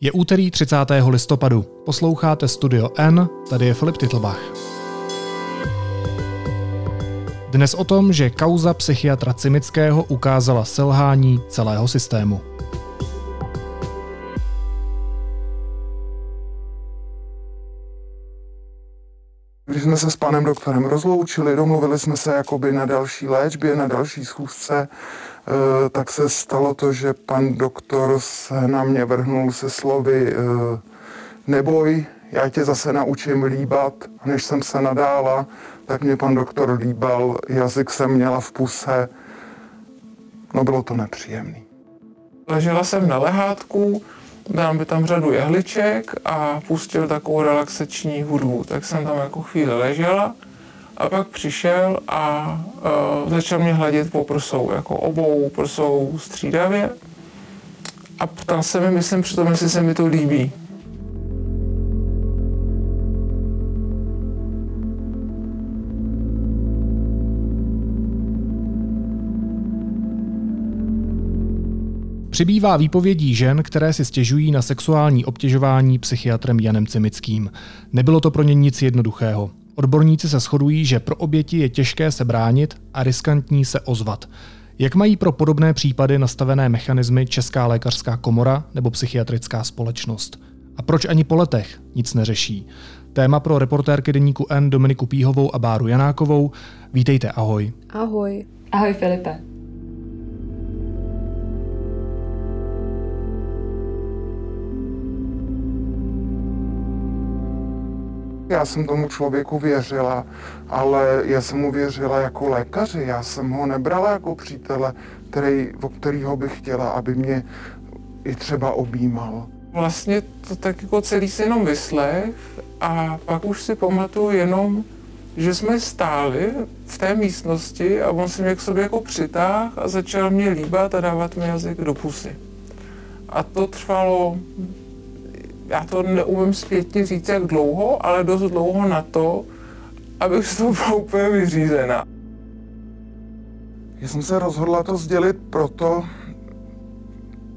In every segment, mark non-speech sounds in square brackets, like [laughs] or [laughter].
Je úterý 30. listopadu. Posloucháte Studio N, tady je Filip Titlbach. Dnes o tom, že kauza psychiatra Cimického ukázala selhání celého systému. Když jsme se s panem doktorem rozloučili, domluvili jsme se jakoby na další léčbě, na další schůzce, eh, tak se stalo to, že pan doktor se na mě vrhnul se slovy eh, neboj, já tě zase naučím líbat. A než jsem se nadála, tak mě pan doktor líbal, jazyk jsem měla v puse. No bylo to nepříjemný. Ležela jsem na lehátku, dám by tam řadu jehliček a pustil takovou relaxační hudbu. Tak jsem tam jako chvíli ležela a pak přišel a uh, začal mě hladit po prsou, jako obou prsou střídavě. A ptal se mi, myslím přitom, jestli se mi to líbí. Přibývá výpovědí žen, které si stěžují na sexuální obtěžování psychiatrem Janem Cimickým. Nebylo to pro ně nic jednoduchého. Odborníci se shodují, že pro oběti je těžké se bránit a riskantní se ozvat. Jak mají pro podobné případy nastavené mechanismy Česká lékařská komora nebo psychiatrická společnost? A proč ani po letech nic neřeší? Téma pro reportérky deníku N Dominiku Píhovou a Báru Janákovou. Vítejte, ahoj. Ahoj. Ahoj Filipe. Já jsem tomu člověku věřila, ale já jsem mu věřila jako lékaři. Já jsem ho nebrala jako přítele, který, o kterého bych chtěla, aby mě i třeba objímal. Vlastně to tak jako celý si jenom vyslech a pak už si pamatuju jenom, že jsme stáli v té místnosti a on se mě k sobě jako přitáhl a začal mě líbat a dávat mi jazyk do pusy. A to trvalo já to neumím zpětně říct, jak dlouho, ale dost dlouho na to, abych z toho byla úplně vyřízená. Já jsem se rozhodla to sdělit proto,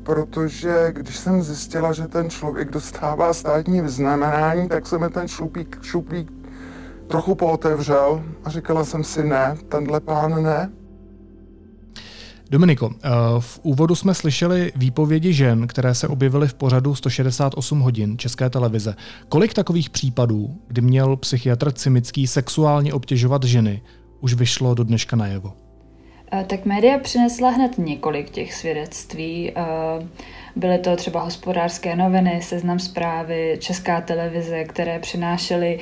protože když jsem zjistila, že ten člověk dostává státní vyznamenání, tak se mi ten šuplík, šuplík trochu pootevřel a říkala jsem si ne, tenhle pán ne. Dominiko, eh, v úvodu jsme slyšeli výpovědi žen, které se objevily v pořadu 168 hodin České televize. Kolik takových případů, kdy měl psychiatr Cimický sexuálně obtěžovat ženy, už vyšlo do dneška najevo? Eh, tak média přinesla hned několik těch svědectví. Eh, byly to třeba hospodářské noviny, seznam zprávy, česká televize, které přinášely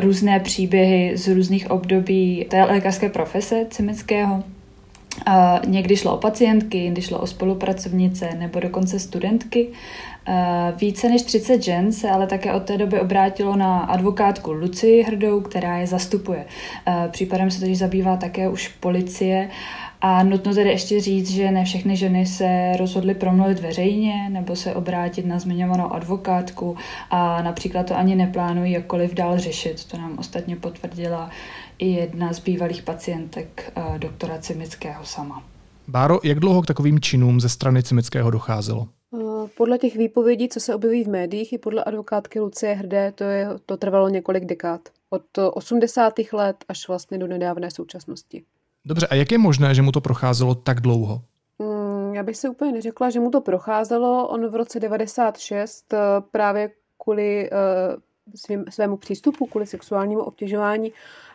různé příběhy z různých období té lékařské profese Cimického. Někdy šlo o pacientky, jindy šlo o spolupracovnice nebo dokonce studentky. Více než 30 žen se ale také od té doby obrátilo na advokátku Luci Hrdou, která je zastupuje. Případem se totiž zabývá také už policie a nutno tedy ještě říct, že ne všechny ženy se rozhodly promluvit veřejně nebo se obrátit na zmiňovanou advokátku a například to ani neplánují jakkoliv dál řešit. To nám ostatně potvrdila i jedna z bývalých pacientek uh, doktora Cimického sama. Báro, jak dlouho k takovým činům ze strany Cimického docházelo? Eh, podle těch výpovědí, co se objeví v médiích, i podle advokátky Lucie Hrdé, to, je, to trvalo několik dekád. Od 80. let až vlastně do nedávné současnosti. Dobře, a jak je možné, že mu to procházelo tak dlouho? Hmm, já bych si úplně neřekla, že mu to procházelo. On v roce 96 eh, právě kvůli svým, svému přístupu, kvůli sexuálnímu obtěžování,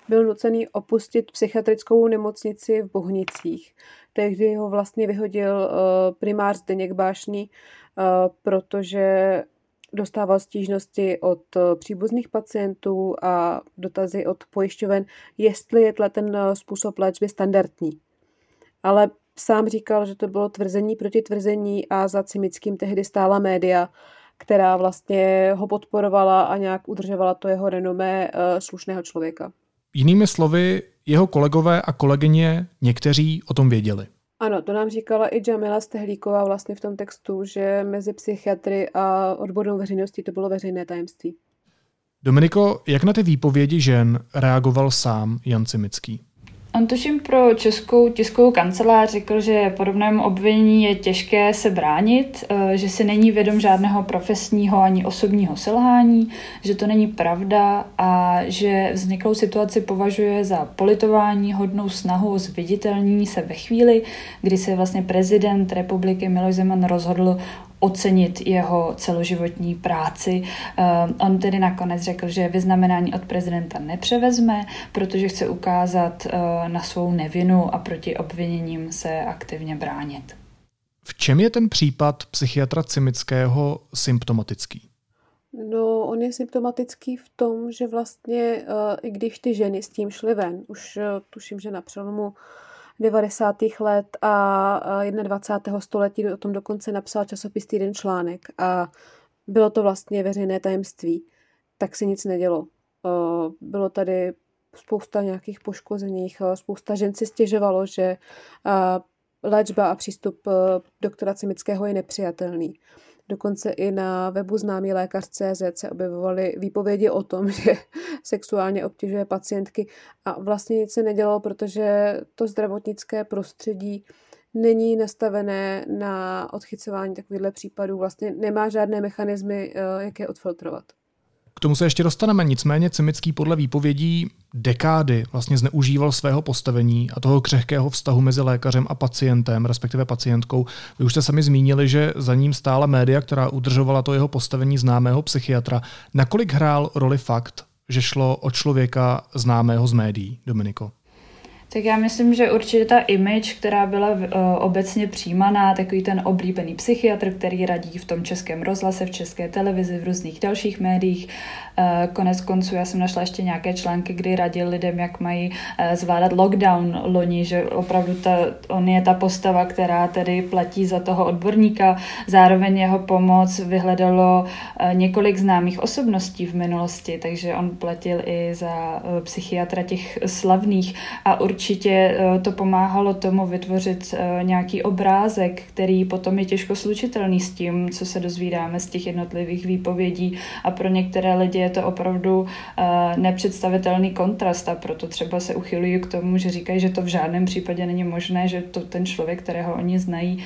byl nucený opustit psychiatrickou nemocnici v Bohnicích. Tehdy ho vlastně vyhodil eh, primář Zdeněk Bášný, eh, protože dostával stížnosti od eh, příbuzných pacientů a dotazy od pojišťoven, jestli je ten způsob léčby standardní. Ale sám říkal, že to bylo tvrzení proti tvrzení a za Cimickým tehdy stála média, která vlastně ho podporovala a nějak udržovala to jeho renomé slušného člověka. Jinými slovy, jeho kolegové a kolegyně někteří o tom věděli. Ano, to nám říkala i Jamila Stehlíková vlastně v tom textu, že mezi psychiatry a odbornou veřejností to bylo veřejné tajemství. Dominiko, jak na ty výpovědi žen reagoval sám Jan Cimický? On tuším pro českou tiskovou kancelář řekl, že podobnému obvinění je těžké se bránit, eh, že si není vědom žádného profesního ani osobního selhání, že to není pravda a že vzniklou situaci považuje za politování hodnou snahu o zviditelnění se ve chvíli, kdy se vlastně prezident republiky Miloš Zeman rozhodl ocenit jeho celoživotní práci. Eh, on tedy nakonec řekl, že vyznamenání od prezidenta nepřevezme, protože chce ukázat eh, na svou nevinu a proti obviněním se aktivně bránit. V čem je ten případ psychiatra Cimického symptomatický? No, on je symptomatický v tom, že vlastně, uh, i když ty ženy s tím šly ven, už uh, tuším, že na přelomu 90. let a 21. století o tom dokonce napsal časopis Týden článek a bylo to vlastně veřejné tajemství, tak se nic nedělo. Bylo tady spousta nějakých poškozených, spousta žen si stěžovalo, že léčba a přístup doktora Cimického je nepřijatelný. Dokonce i na webu známý lékař.cz se objevovaly výpovědi o tom, [laughs] že sexuálně obtěžuje pacientky a vlastně nic se nedělalo, protože to zdravotnické prostředí není nastavené na odchycování takovýchhle případů, vlastně nemá žádné mechanismy, eh, jak je odfiltrovat. K tomu se ještě dostaneme, nicméně Cimický podle výpovědí dekády vlastně zneužíval svého postavení a toho křehkého vztahu mezi lékařem a pacientem, respektive pacientkou. Vy už jste sami zmínili, že za ním stála média, která udržovala to jeho postavení známého psychiatra. Nakolik hrál roli fakt, že šlo o člověka známého z médií, Dominiko? Tak já myslím, že určitě ta image, která byla uh, obecně přijímaná, takový ten oblíbený psychiatr, který radí v tom českém rozhlase, v české televizi, v různých dalších médiích. Uh, konec konců já jsem našla ještě nějaké články, kdy radil lidem, jak mají uh, zvládat lockdown loni, že opravdu ta, on je ta postava, která tedy platí za toho odborníka. Zároveň jeho pomoc vyhledalo několik známých osobností v minulosti, takže on platil i za psychiatra těch slavných a určitě určitě eh, to pomáhalo tomu vytvořit eh, nějaký obrázek, který potom je těžko slučitelný s tím, co se dozvídáme z těch jednotlivých výpovědí a pro některé lidi je to opravdu eh, nepředstavitelný kontrast a proto třeba se uchylují k tomu, že říkají, že to v žádném případě není možné, že to ten člověk, kterého oni znají,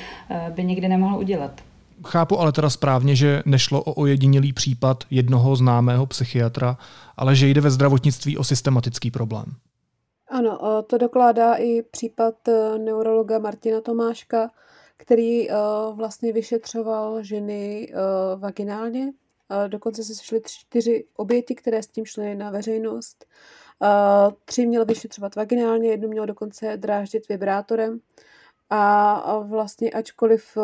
by nikdy nemohl udělat. Chápu ale teda správně, že nešlo o ojedinělý případ jednoho známého psychiatra, ale že jde ve zdravotnictví o systematický problém. Ano, to dokládá i případ e, neurologa Martina Tomáška, který e, vlastně vyšetřoval ženy e, vaginálně. Dokonce se sešly čtyři oběti, které s tím šly na veřejnost. Tři měl vyšetřovat vaginálně, jednu měl dokonce dráždit vibrátorem. A vlastně ačkoliv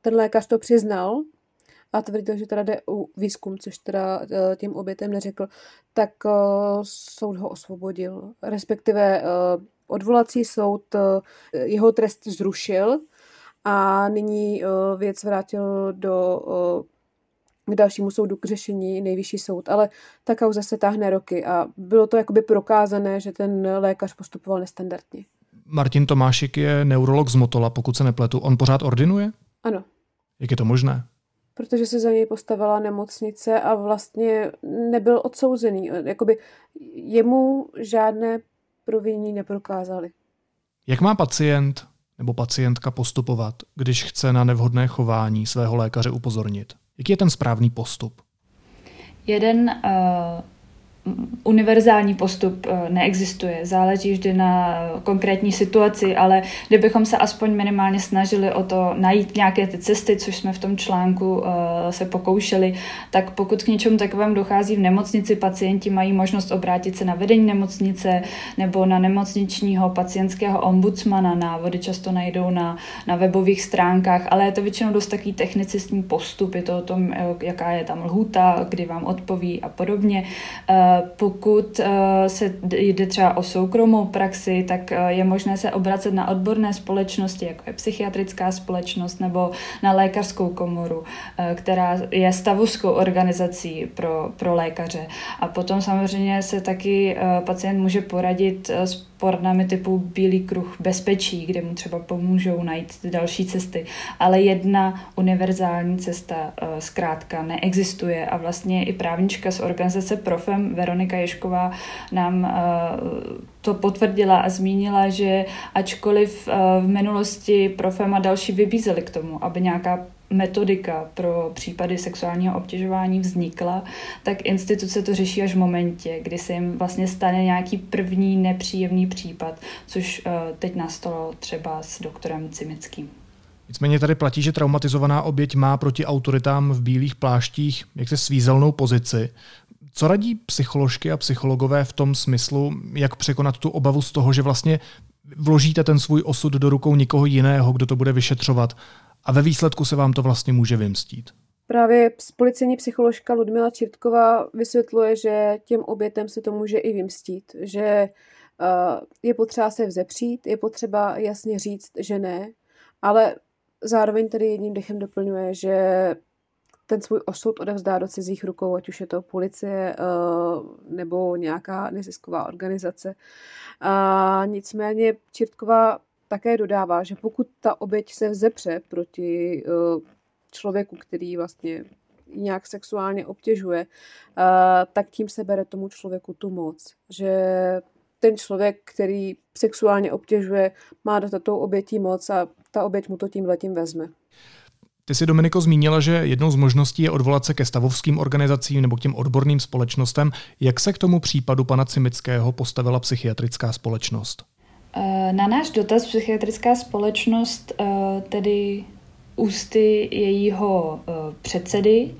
ten lékař to přiznal, a tvrdil, že teda jde o výzkum, což teda eh, tím obětem neřekl, tak eh, soud ho osvobodil. Respektive eh, odvolací soud jeho trest zrušil a nyní věc vrátil do k dalšímu soudu k řešení nejvyšší soud, ale ta kauza se táhne roky a bylo to jakoby prokázané, že ten lékař postupoval nestandardně. Martin Tomášik je neurolog z Motola, pokud se nepletu. On pořád ordinuje? Ano. Jak je to možné? Protože se za něj postavila nemocnice a vlastně nebyl odsouzený. Jakoby jemu žádné provinění neprokázali. Jak má pacient nebo pacientka postupovat, když chce na nevhodné chování svého lékaře upozornit? Jaký je ten správný postup? Jeden uh univerzální postup eh, neexistuje. Záleží vždy na konkrétní situaci, ale kdybychom se aspoň minimálně snažili o to najít nějaké ty cesty, což jsme v tom článku eh, se pokoušeli, tak pokud k něčemu takovému dochází v nemocnici, pacienti mají možnost obrátit se na vedení nemocnice nebo na nemocničního pacientského ombudsmana. Návody často najdou na, na webových stránkách, ale je to většinou dost takový technicistní postup. Je to o tom, eh, jaká je tam lhůta, kdy vám odpoví a podobně pokud eh, se jde třeba o soukromou praxi, tak eh, je možné se obracet na odborné společnosti, jako je psychiatrická společnost nebo na lékařskou komoru, eh, která je stavovskou organizací pro, pro lékaře. A potom samozřejmě se taky pacient může poradit s pornami typu Bílý kruh bezpečí, kde mu třeba pomůžou najít další cesty. Ale jedna univerzální cesta uh, zkrátka neexistuje a vlastně i právnička z organizace Profem Veronika Ješková nám uh, to potvrdila a zmínila, že ačkoliv uh, v minulosti Profem a další vybízeli k tomu, aby nějaká metodika pro případy sexuálního obtěžování vznikla, tak instituce to řeší až v momentě, kdy se jim vlastně stane nějaký první nepříjemný případ, což uh, teď nastalo třeba s doktorem Cimickým. Nicméně tady platí, že traumatizovaná oběť má proti autoritám v bílých pláštích jak se svízelnou pozici. Co radí psycholožky a psychologové v tom smyslu, jak překonat tu obavu z toho, že vlastně vložíte ten svůj osud do rukou nikoho jiného, kdo to bude vyšetřovat a ve výsledku se vám to vlastně může vymstít. Právě policejní psycholožka Ludmila Čirtková vysvětluje, že těm obětem se to může i vymstít, že je potřeba se vzepřít, je potřeba jasně říct, že ne, ale zároveň tedy jedním dechem doplňuje, že ten svůj osud odevzdá do cizích rukou, ať už je to policie nebo nějaká nezisková organizace. A nicméně Čirtková také dodává, že pokud ta oběť se vzepře proti uh, člověku, který vlastně nějak sexuálně obtěžuje, uh, tak tím se bere tomu člověku tu moc. Že ten člověk, který sexuálně obtěžuje, má do tou obětí moc a ta oběť mu to tím letím vezme. Ty jsi, Dominiko, zmínila, že jednou z možností je odvolat se ke stavovským organizacím nebo k těm odborným společnostem. Jak se k tomu případu pana Cimického postavila psychiatrická společnost? Eh, na náš dotaz psychiatrická společnost eh, tedy ústy jejího eh, předsedy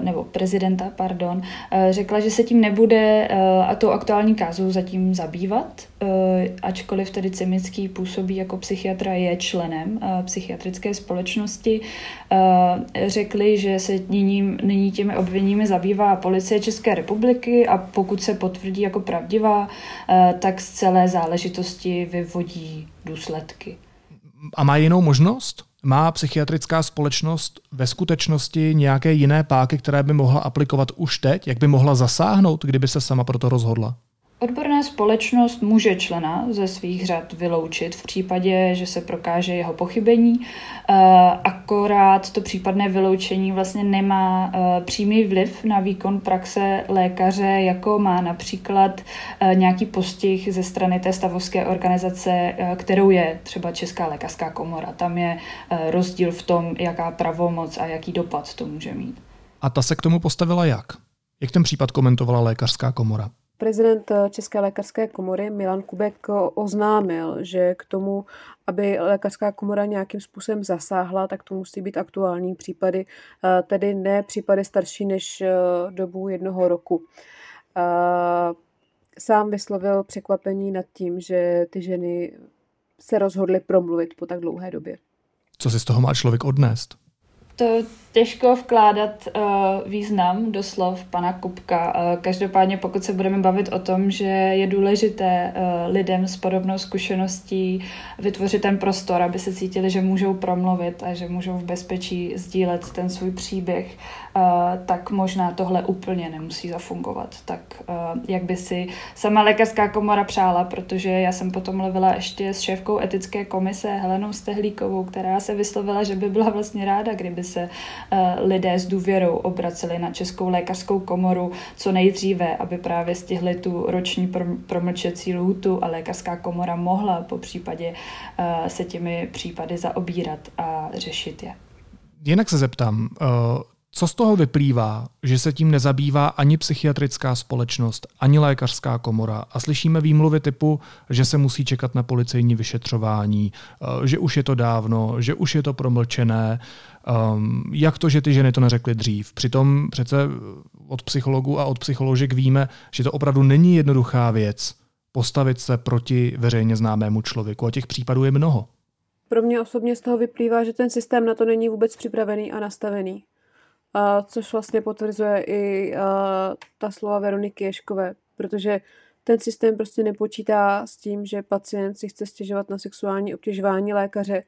nebo prezidenta, pardon, řekla, že se tím nebude a tou aktuální kázou zatím zabývat, ačkoliv tedy Cimický působí jako psychiatra, je členem psychiatrické společnosti. Řekli, že se nyní, nyní těmi obviněními zabývá policie České republiky a pokud se potvrdí jako pravdivá, tak z celé záležitosti vyvodí důsledky. A má jinou možnost? Má psychiatrická společnost ve skutečnosti nějaké jiné páky, které by mohla aplikovat už teď? Jak by mohla zasáhnout, kdyby se sama proto rozhodla? Odborná společnost může člena ze svých řad vyloučit v případě, že se prokáže jeho pochybení, eh, akorát to případné vyloučení vlastně nemá eh, přímý vliv na výkon praxe lékaře, jako má například eh, nějaký postih ze strany té stavovské organizace, kterou je třeba Česká lékařská komora. Tam je rozdíl v tom, jaká pravomoc a jaký dopad to může mít. A ta se k tomu postavila jak? Jak ten případ komentovala lékařská komora? Prezident eh, České lékařské komory Milan Kubek eh, oznámil, že k tomu, aby lékařská komora nějakým způsobem zasáhla, tak to musí být aktuální případy, eh, tedy ne případy starší než dobu jednoho roku. Sám vyslovil překvapení nad tím, že ty ženy se rozhodly promluvit po tak dlouhé době. Co si z toho má člověk odnést? To těžko vkládat uh, význam do slov pana Kupka. Uh, každopádně pokud se budeme bavit o tom, že je důležité uh, lidem s podobnou zkušeností vytvořit ten prostor, aby se cítili, že můžou promluvit a že můžou v bezpečí sdílet ten svůj příběh, tak možná tohle úplně nemusí zafungovat. Tak uh, jak by si sama lékařská komora přála, protože já jsem potom mluvila ještě s šéfkou etické komise Helenou Stehlíkovou, která se vyslovila, že by byla vlastně ráda, kdyby se Eh, lidé s důvěrou obraceli na Českou lékařskou komoru co nejdříve, aby právě stihli tu roční promlčecí lhůtu a lékařská komora mohla po případě eh, se těmi případy zaobírat a řešit je. Jinak se zeptám, eh, co z toho vyplývá, že se tím nezabývá ani psychiatrická společnost, ani lékařská komora a slyšíme výmluvy typu, že se musí čekat na policejní vyšetřování, že už je to dávno, že už je to promlčené. Um, jak to, že ty ženy to neřekly dřív? Přitom přece od psychologů a od psycholožek víme, že to opravdu není jednoduchá věc postavit se proti veřejně známému člověku a těch případů je mnoho. Pro mě osobně z toho vyplývá, že ten systém na to není vůbec připravený a nastavený. Což vlastně potvrzuje i ta slova Veroniky Ješkové, protože ten systém prostě nepočítá s tím, že pacient si chce stěžovat na sexuální obtěžování lékaře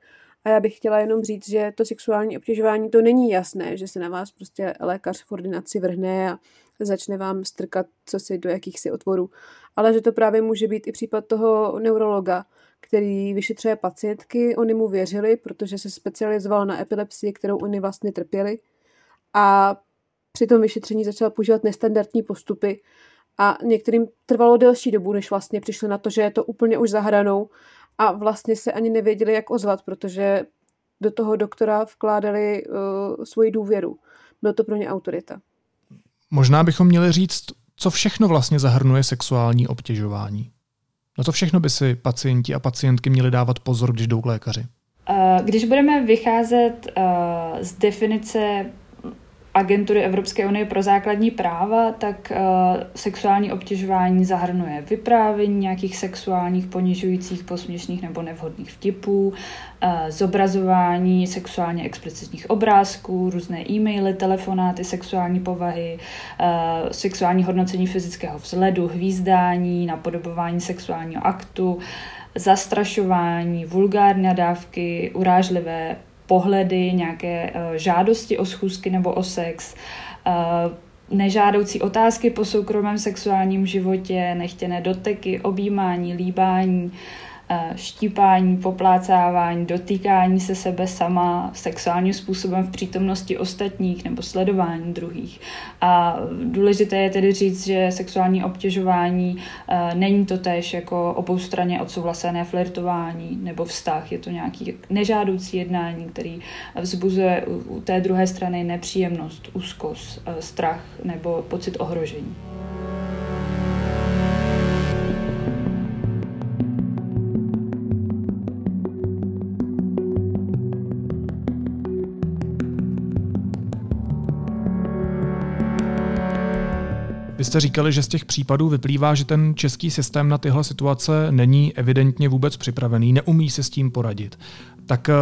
a já bych chtěla jenom říct, že to sexuální obtěžování to není jasné, že se na vás prostě lékař v ordinaci vrhne a začne vám strkat co si do jakýchsi otvorů. ale že to právě může být i případ toho neurologa, který vyšetřuje pacientky. Oni mu věřili, protože se specializoval na epilepsii, kterou oni vlastně trpěli. A při tom vyšetření začal používat nestandardní postupy a některým trvalo delší dobu, než vlastně přišli na to, že je to úplně už za hranou a vlastně se ani nevěděli, jak ozvat, protože do toho doktora vkládali uh, svoji důvěru. Byl to pro ně autorita. Možná bychom měli říct, co všechno vlastně zahrnuje sexuální obtěžování. Na to všechno by si pacienti a pacientky měli dávat pozor, když jdou k lékaři. Když budeme vycházet uh, z definice agentury Evropské unie pro základní práva, tak uh, sexuální obtěžování zahrnuje vyprávění nějakých sexuálních, ponižujících, posměšných nebo nevhodných vtipů, uh, zobrazování sexuálně explicitních obrázků, různé e-maily, telefonáty sexuální povahy, uh, sexuální hodnocení fyzického vzhledu, hvízdání, napodobování sexuálního aktu, zastrašování, vulgární nadávky, urážlivé pohledy, nějaké uh, žádosti o schůzky nebo o sex, uh, nežádoucí otázky po soukromém sexuálním životě, nechtěné doteky, objímání, líbání, Eh, štípání, poplácávání, dotýkání se sebe sama sexuálním způsobem v přítomnosti ostatních nebo sledování druhých. A důležité je tedy říct, že sexuální obtěžování eh, není to tež jako oboustranně odsouhlasené flirtování nebo vztah. Je to nějaký nežádoucí jednání, který vzbuzuje u té druhé strany nepříjemnost, úzkost, eh, strach nebo pocit ohrožení. Jste říkali, že z těch případů vyplývá, že ten český systém na tyhle situace není evidentně vůbec připravený, neumí se s tím poradit. Tak eh,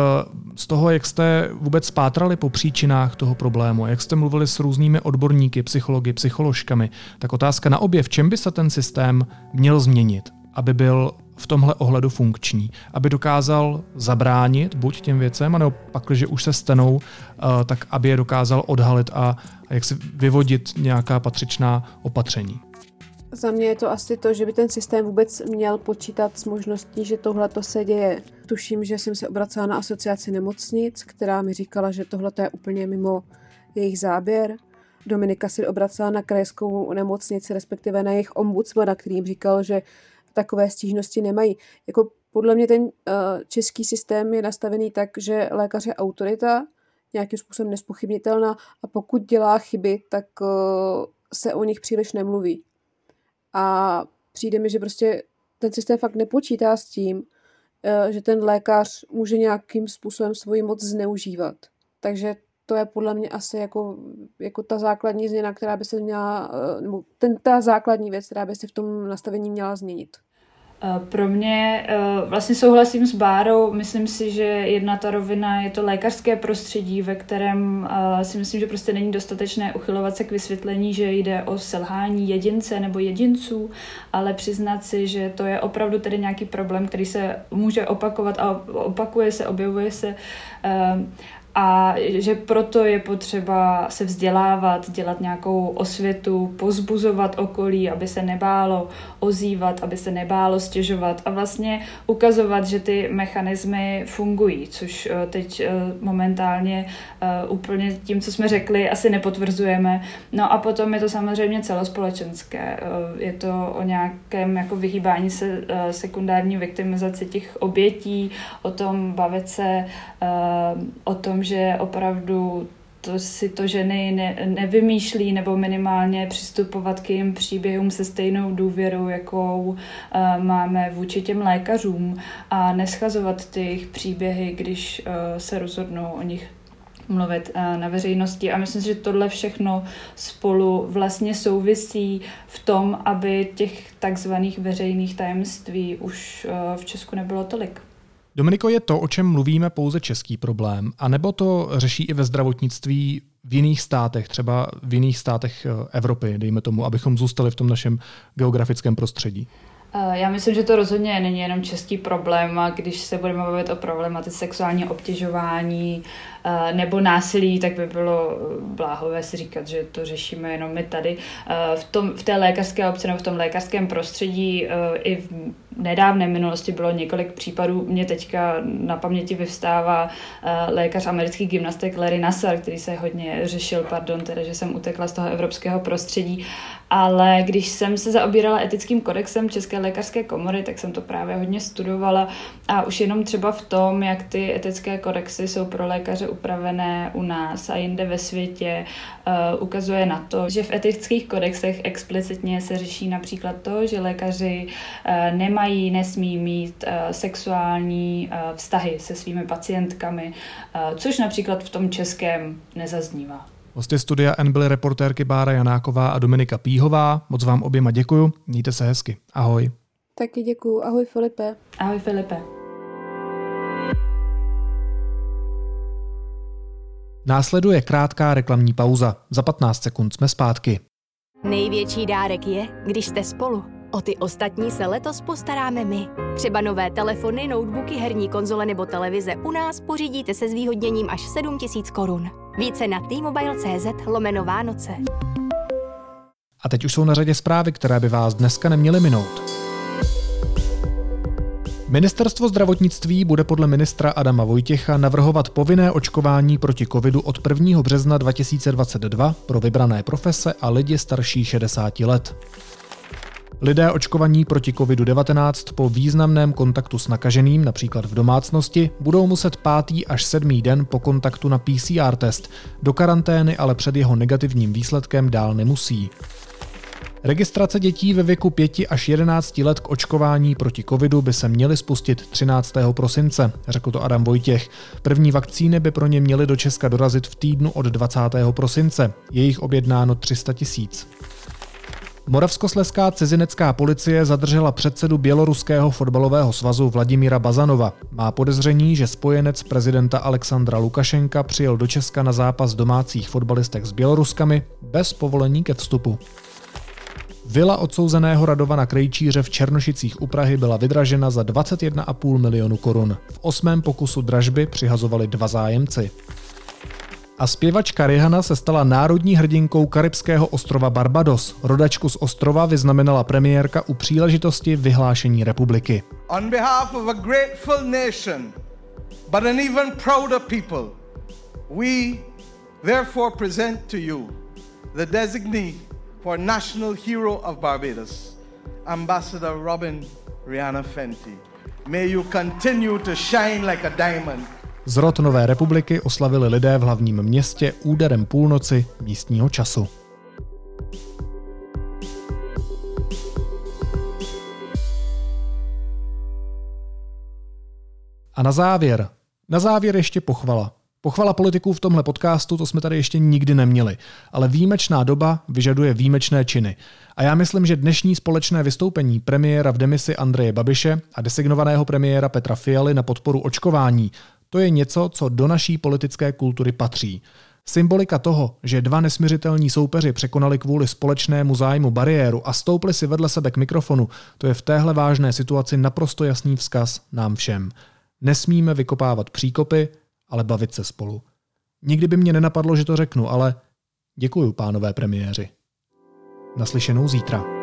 z toho, jak jste vůbec spátrali po příčinách toho problému, jak jste mluvili s různými odborníky, psychologi, psycholožkami, tak otázka na obě, v čem by se ten systém měl změnit, aby byl v tomhle ohledu funkční, aby dokázal zabránit buď těm věcem, anebo pak, když už se stanou, eh, tak aby je dokázal odhalit a jak si vyvodit nějaká patřičná opatření. Za mě je to asi to, že by ten systém vůbec měl počítat s možností, že tohle to se děje. Tuším, že jsem se obracela na asociaci nemocnic, která mi říkala, že tohle je úplně mimo jejich záběr. Dominika si obracela na krajskou nemocnici, respektive na jejich ombudsmana, který jim říkal, že takové stížnosti nemají. Jako podle mě ten uh, český systém je nastavený tak, že lékař je autorita, nějakým způsobem nespochybnitelná a pokud dělá chyby, tak uh, se o nich příliš nemluví. A přijde mi, že prostě ten systém fakt nepočítá s tím, uh, že ten lékař může nějakým způsobem svoji moc zneužívat. Takže to je podle mě asi jako, jako ta základní změna, která by se měla, nebo ten, ta základní věc, která by se v tom nastavení měla změnit. Eh, pro mě eh, vlastně souhlasím s Bárou, myslím si, že jedna ta rovina je to lékařské prostředí, ve kterém eh, si myslím, že prostě není dostatečné uchylovat se k vysvětlení, že jde o selhání jedince nebo jedinců, ale přiznat si, že to je opravdu tedy nějaký problém, který se může opakovat a opakuje se, objevuje se a že proto je potřeba se vzdělávat, dělat nějakou osvětu, pozbuzovat okolí, aby se nebálo ozývat, aby se nebálo stěžovat a vlastně ukazovat, že ty mechanismy fungují, což eh, teď eh, momentálně eh, úplně tím, co jsme řekli, asi nepotvrzujeme. No a potom je to samozřejmě celospolečenské. Je to o nějakém jako vyhýbání se sekundární viktimizaci těch obětí, o tom bavit se o tom, že opravdu to si to ženy ne, nevymýšlí nebo minimálně přistupovat k jejím příběhům se stejnou důvěrou, jakou uh, máme vůči těm lékařům a neschazovat ty jejich příběhy, když uh, se rozhodnou o nich mluvit uh, na veřejnosti. A myslím si, že tohle všechno spolu vlastně souvisí v tom, aby těch takzvaných veřejných tajemství už v Česku nebylo tolik. Dominiko, je to, o čem mluvíme, pouze český problém, anebo to řeší i ve zdravotnictví v jiných státech, třeba v jiných státech eh, Evropy, dejme tomu, abychom zůstali v tom našem geografickém prostředí? Já myslím, že to rozhodně není jenom český problém a když se budeme bavit o problematice sexuálního obtěžování nebo násilí, tak by bylo bláhové si říkat, že to řešíme jenom my tady. V, tom, v té lékařské obci nebo v tom lékařském prostředí i v nedávné minulosti bylo několik případů. Mě teďka na paměti vyvstává lékař amerických gymnastek Larry Nassar, který se hodně řešil, pardon, teda, že jsem utekla z toho evropského prostředí ale když jsem se zaobírala etickým kodexem České lékařské komory, tak jsem to právě hodně studovala a už jenom třeba v tom, jak ty etické kodexy jsou pro lékaře upravené u nás a jinde ve světě, uh, ukazuje na to, že v etických kodexech explicitně se řeší například to, že lékaři uh, nemají, nesmí mít uh, sexuální uh, vztahy se svými pacientkami, uh, což například v tom českém nezaznívá. Hosty studia N byly reportérky Bára Janáková a Dominika Píhová. Moc vám oběma děkuju. Mějte se hezky. Ahoj. Taky děkuju. Ahoj Filipe. Ahoj Filipe. Následuje krátká reklamní pauza. Za 15 sekund jsme zpátky. Největší dárek je, když jste spolu. O ty ostatní se letos postaráme my. Třeba nové telefony, notebooky, herní konzole nebo televize u nás pořídíte se zvýhodněním až 7000 korun. Více na t-mobile.cz lomeno Vánoce. A teď už jsou na řadě zprávy, které by vás dneska neměly minout. Ministerstvo zdravotnictví bude podle ministra Adama Vojtěcha navrhovat povinné očkování proti covidu od 1. března 2022 pro vybrané profese a lidi starší 60 let. Lidé očkovaní proti COVID-19 po významném kontaktu s nakaženým, například v domácnosti, budou muset pátý až sedmý den po kontaktu na PCR test. Do karantény ale před jeho negativním výsledkem dál nemusí. Registrace dětí ve věku 5 až 11 let k očkování proti covidu by se měly spustit 13. prosince, řekl to Adam Vojtěch. První vakcíny by pro ně měly do Česka dorazit v týdnu od 20. prosince. Je jich objednáno 300 tisíc. Moravskosleská cizinecká policie zadržela předsedu Běloruského fotbalového svazu Vladimíra Bazanova. Má podezření, že spojenec prezidenta Alexandra Lukašenka přijel do Česka na zápas domácích fotbalistek s Běloruskami bez povolení ke vstupu. Vila odsouzeného Radovana Krejčíře v Černošicích u Prahy byla vydražena za 21,5 milionu korun. V osmém pokusu dražby přihazovali dva zájemci. A zpěvačka Rihanna se stala národní hrdinkou karibského ostrova Barbados. Rodačku z ostrova vyznamenala premiérka u příležitosti vyhlášení republiky. On behalf of a grateful nation, but an even prouder people, we therefore present to you the designee for National Hero of Barbados, Ambassador Robin Rihanna Fenty. May you continue to shine like a diamond Zrod Nové republiky oslavili lidé v hlavním městě úderem půlnoci místního času. A na závěr, na závěr ještě pochvala. Pochvala politiků v tomhle podcastu, to jsme tady ještě nikdy neměli, ale výjimečná doba vyžaduje výjimečné činy. A já myslím, že dnešní společné vystoupení premiéra v demisi Andreje Babiše a designovaného premiéra Petra Fialy na podporu očkování to je něco, co do naší politické kultury patří. Symbolika toho, že dva nesměřitelní soupeři překonali kvůli společnému zájmu bariéru a stoupli si vedle sebe k mikrofonu, to je v téhle vážné situaci naprosto jasný vzkaz nám všem. Nesmíme vykopávat příkopy, ale bavit se spolu. Nikdy by mě nenapadlo, že to řeknu, ale děkuju, pánové premiéři. Naslyšenou zítra.